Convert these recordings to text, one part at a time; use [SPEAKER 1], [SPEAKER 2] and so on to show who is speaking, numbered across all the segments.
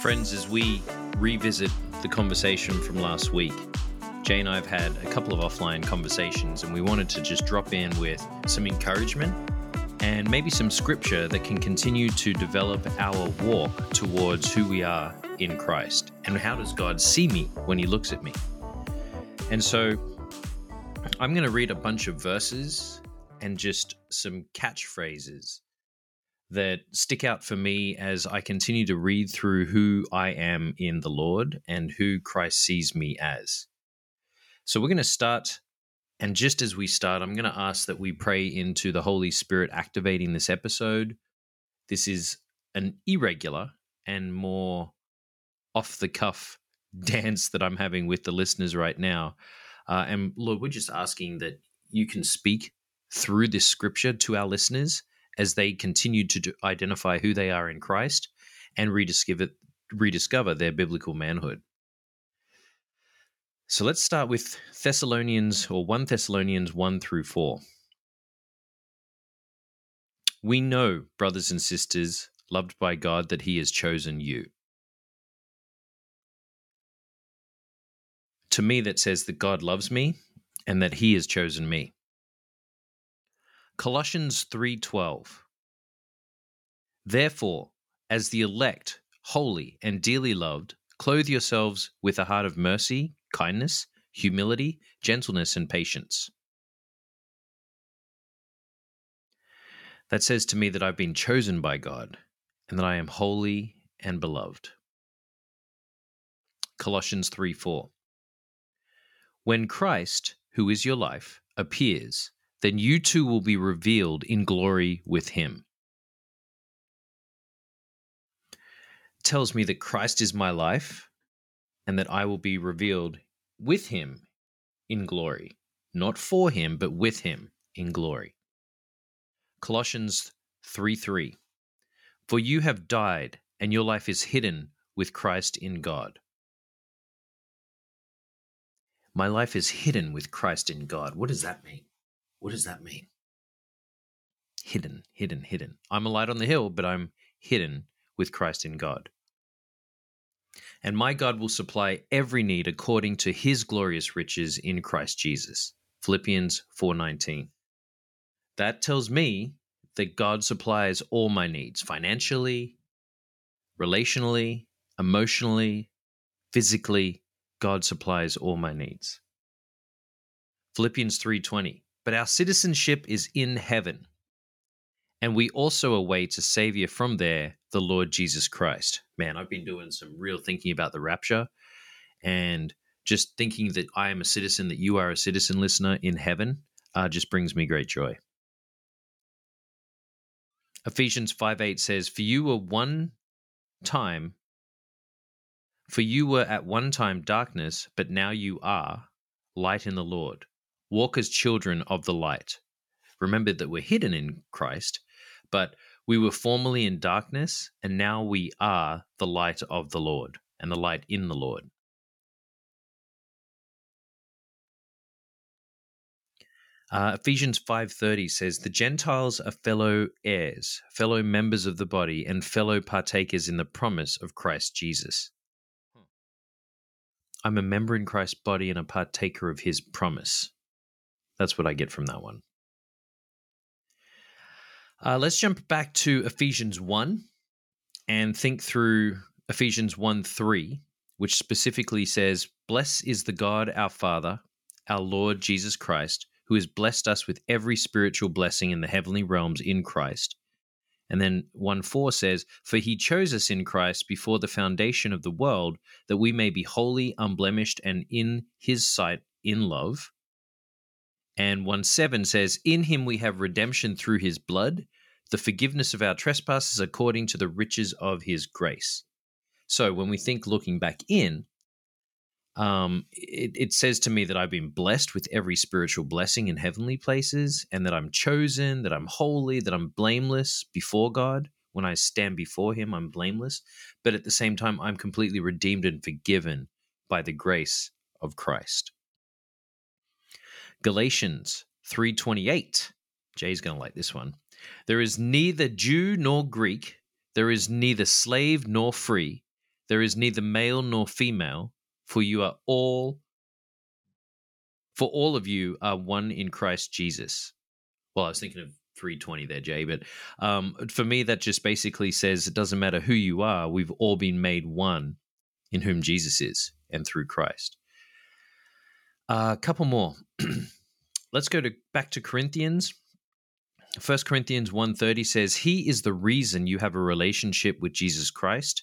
[SPEAKER 1] Friends, as we revisit the conversation from last week, Jay and I have had a couple of offline conversations, and we wanted to just drop in with some encouragement and maybe some scripture that can continue to develop our walk towards who we are in Christ. And how does God see me when He looks at me? And so I'm going to read a bunch of verses and just some catchphrases that stick out for me as I continue to read through who I am in the Lord and who Christ sees me as. So we're going to start. And just as we start, I'm going to ask that we pray into the Holy Spirit activating this episode. This is an irregular and more off the cuff dance that I'm having with the listeners right now. Uh, and Lord, we're just asking that you can speak through this scripture to our listeners as they continue to identify who they are in Christ and rediscover, rediscover their biblical manhood. So let's start with Thessalonians or 1 Thessalonians 1 through 4. We know, brothers and sisters, loved by God, that He has chosen you. To me, that says that God loves me and that He has chosen me. Colossians 3:12 Therefore, as the elect, holy and dearly loved, clothe yourselves with a heart of mercy, kindness, humility, gentleness and patience. That says to me that I've been chosen by God and that I am holy and beloved. Colossians 3 4. When Christ, who is your life, appears, then you too will be revealed in glory with him. tells me that Christ is my life and that I will be revealed with him in glory, not for him, but with him in glory. Colossians 3 3. For you have died, and your life is hidden with Christ in God. My life is hidden with Christ in God. What does that mean? What does that mean? Hidden, hidden, hidden. I'm a light on the hill, but I'm hidden with Christ in God. And my God will supply every need according to his glorious riches in Christ Jesus. Philippians 4:19. That tells me that God supplies all my needs financially, relationally, emotionally, physically. God supplies all my needs. Philippians 3:20 but our citizenship is in heaven. And we also await a Savior from there, the Lord Jesus Christ. Man, I've been doing some real thinking about the rapture and just thinking that I am a citizen, that you are a citizen listener in heaven, uh, just brings me great joy. Ephesians 5 8 says, For you were one time, for you were at one time darkness, but now you are light in the Lord. Walk as children of the light. Remember that we're hidden in Christ, but we were formerly in darkness, and now we are the light of the Lord and the light in the Lord. Uh, Ephesians 5:30 says the Gentiles are fellow heirs, fellow members of the body and fellow partakers in the promise of Christ Jesus. I'm a member in Christ's body and a partaker of his promise. That's what I get from that one. Uh, let's jump back to Ephesians 1 and think through Ephesians 1 3, which specifically says, Bless is the God our Father, our Lord Jesus Christ, who has blessed us with every spiritual blessing in the heavenly realms in Christ. And then 1 4 says, For he chose us in Christ before the foundation of the world, that we may be holy, unblemished, and in his sight in love. And 1 7 says, In him we have redemption through his blood, the forgiveness of our trespasses according to the riches of his grace. So when we think looking back in, um, it, it says to me that I've been blessed with every spiritual blessing in heavenly places, and that I'm chosen, that I'm holy, that I'm blameless before God. When I stand before Him, I'm blameless. But at the same time, I'm completely redeemed and forgiven by the grace of Christ. Galatians 3:28. Jay's going to like this one. There is neither Jew nor Greek, there is neither slave nor free, there is neither male nor female, for you are all for all of you are one in Christ Jesus. Well, I was thinking of 320 there, Jay, but um, for me, that just basically says it doesn't matter who you are, we've all been made one in whom Jesus is and through Christ. A uh, couple more. Let's go to back to Corinthians. 1 Corinthians 1:30 says he is the reason you have a relationship with Jesus Christ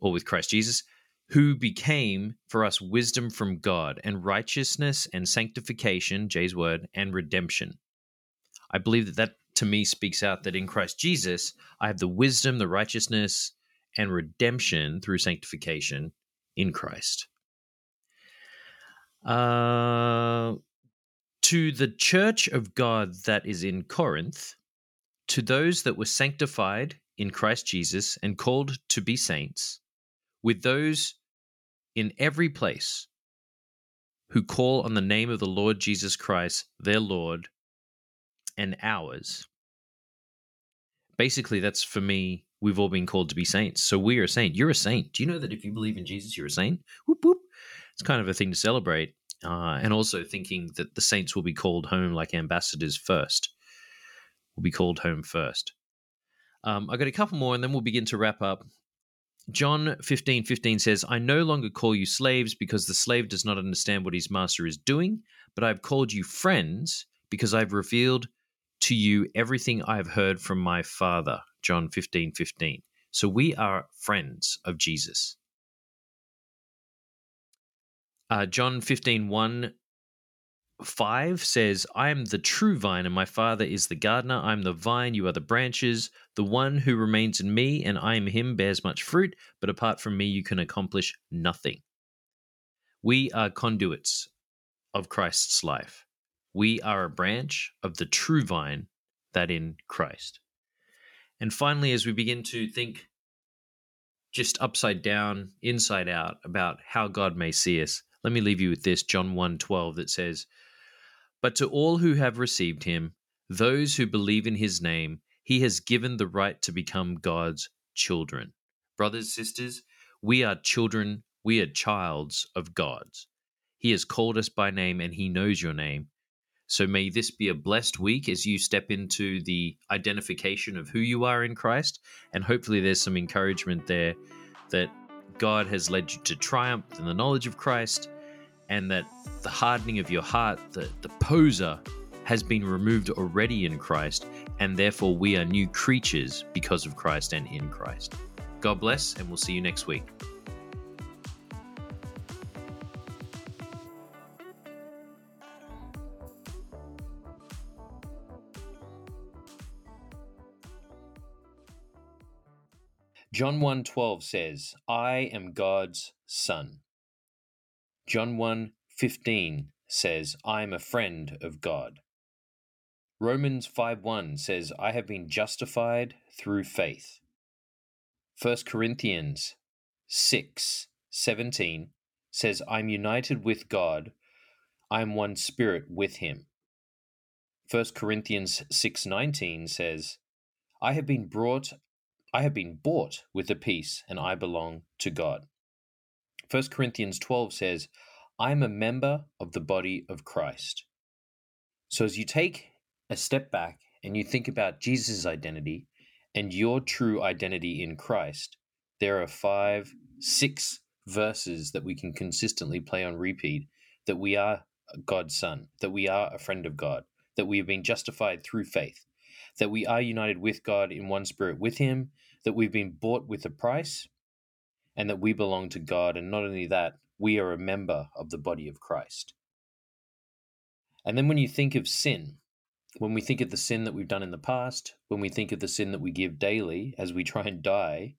[SPEAKER 1] or with Christ Jesus who became for us wisdom from God and righteousness and sanctification, Jay's word, and redemption. I believe that that to me speaks out that in Christ Jesus, I have the wisdom, the righteousness, and redemption through sanctification in Christ. Uh, to the church of God that is in Corinth, to those that were sanctified in Christ Jesus and called to be saints, with those in every place who call on the name of the Lord Jesus Christ, their Lord and ours. Basically, that's for me, we've all been called to be saints. So we are a saint. You're a saint. Do you know that if you believe in Jesus, you're a saint? Whoop, whoop. It's kind of a thing to celebrate. Uh, and also thinking that the saints will be called home like ambassadors first, will be called home first. Um, I got a couple more and then we'll begin to wrap up. John 15 15 says, I no longer call you slaves because the slave does not understand what his master is doing, but I've called you friends because I've revealed to you everything I have heard from my Father. John 15 15. So we are friends of Jesus. Uh, John 15 1 5 says, I am the true vine, and my Father is the gardener. I am the vine, you are the branches. The one who remains in me, and I am him, bears much fruit, but apart from me, you can accomplish nothing. We are conduits of Christ's life. We are a branch of the true vine that in Christ. And finally, as we begin to think just upside down, inside out about how God may see us, let me leave you with this John 1 12 that says, but to all who have received him, those who believe in his name, he has given the right to become God's children. Brothers, sisters, we are children, we are childs of God's. He has called us by name and he knows your name. So may this be a blessed week as you step into the identification of who you are in Christ. And hopefully, there's some encouragement there that God has led you to triumph in the knowledge of Christ and that the hardening of your heart, the, the poser, has been removed already in Christ, and therefore we are new creatures because of Christ and in Christ. God bless, and we'll see you next week. John 1:12 says, "I am God's son." John 1 15 says, I am a friend of God. Romans 5 1 says, I have been justified through faith. 1 Corinthians 6 17 says, I'm united with God. I am one spirit with him. 1 Corinthians 6:19 says, I have been brought I have been bought with a peace and I belong to God. 1 Corinthians 12 says, I'm a member of the body of Christ. So as you take a step back and you think about Jesus' identity and your true identity in Christ, there are five, six verses that we can consistently play on repeat that we are God's son, that we are a friend of God, that we have been justified through faith, that we are united with God in one spirit with Him, that we've been bought with a price, and that we belong to God. And not only that, we are a member of the body of Christ. And then when you think of sin, when we think of the sin that we've done in the past, when we think of the sin that we give daily as we try and die,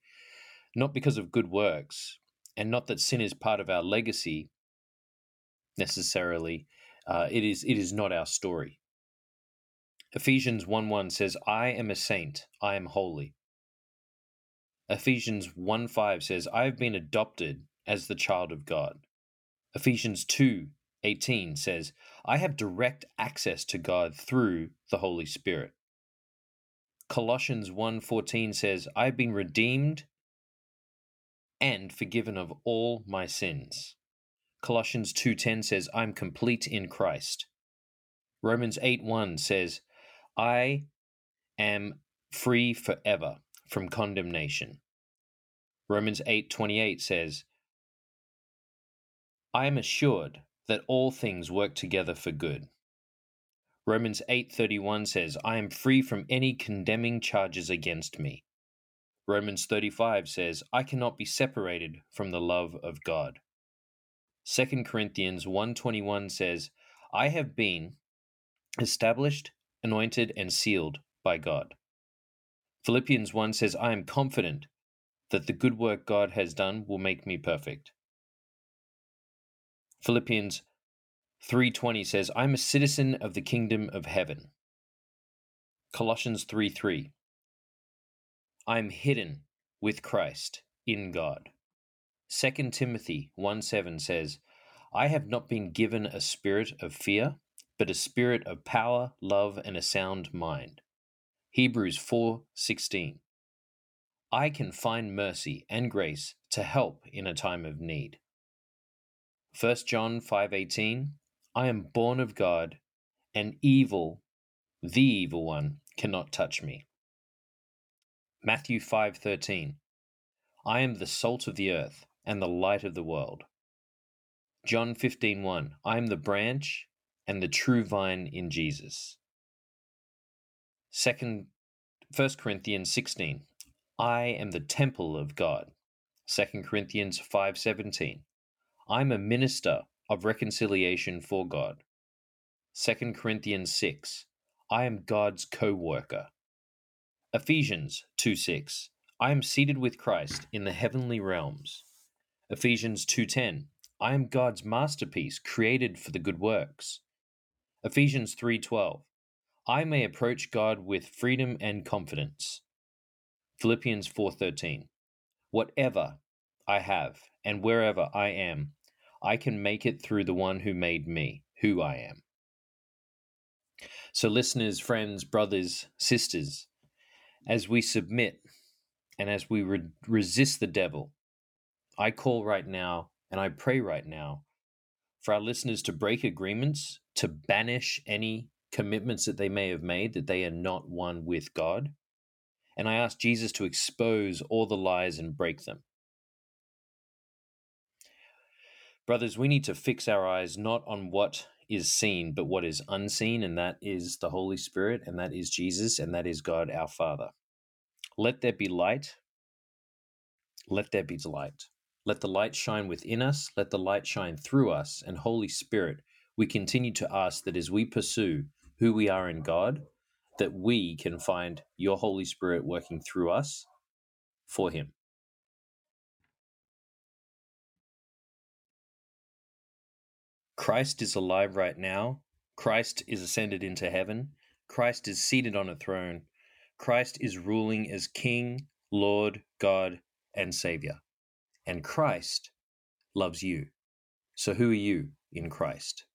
[SPEAKER 1] not because of good works, and not that sin is part of our legacy necessarily, uh, it is it is not our story. Ephesians 1 1 says, I am a saint, I am holy. Ephesians 1 5 says, I have been adopted as the child of God. Ephesians 2 18 says, I have direct access to God through the Holy Spirit. Colossians 1:14 says, I've been redeemed and forgiven of all my sins. Colossians 2:10 says, "I'm complete in Christ." Romans 8:1 says, "I am free forever from condemnation." Romans 8:28 says, "I am assured that all things work together for good." Romans 8:31 says, "I am free from any condemning charges against me." Romans 35 says, "I cannot be separated from the love of God." 2 Corinthians 1:21 says, "I have been established, anointed and sealed by God." Philippians 1 says, "I am confident that the good work God has done will make me perfect." Philippians 3:20 says, "I'm a citizen of the kingdom of heaven." Colossians 3:3 I'm hidden with Christ in God. 2 Timothy 1:7 says, "I have not been given a spirit of fear, but a spirit of power, love and a sound mind." Hebrews 4:16 I can find mercy and grace to help in a time of need. 1 John 5:18 I am born of God, and evil, the evil one, cannot touch me. Matthew 5:13 I am the salt of the earth and the light of the world. John 15:1 I am the branch and the true vine in Jesus. Second 1 Corinthians 16 I am the temple of God. 2 Corinthians 5:17 I'm a minister of reconciliation for God. 2 Corinthians 6 I am God's co-worker. Ephesians 2 6 I am seated with Christ in the heavenly realms. Ephesians 2:10 I am God's masterpiece created for the good works. Ephesians 3:12 I may approach God with freedom and confidence. Philippians 4:13 Whatever I have and wherever I am I can make it through the one who made me, who I am. So, listeners, friends, brothers, sisters, as we submit and as we re- resist the devil, I call right now and I pray right now for our listeners to break agreements, to banish any commitments that they may have made that they are not one with God. And I ask Jesus to expose all the lies and break them. Brothers, we need to fix our eyes not on what is seen, but what is unseen, and that is the Holy Spirit, and that is Jesus, and that is God our Father. Let there be light. Let there be light. Let the light shine within us. Let the light shine through us. And Holy Spirit, we continue to ask that as we pursue who we are in God, that we can find your Holy Spirit working through us for Him. Christ is alive right now. Christ is ascended into heaven. Christ is seated on a throne. Christ is ruling as King, Lord, God, and Savior. And Christ loves you. So who are you in Christ?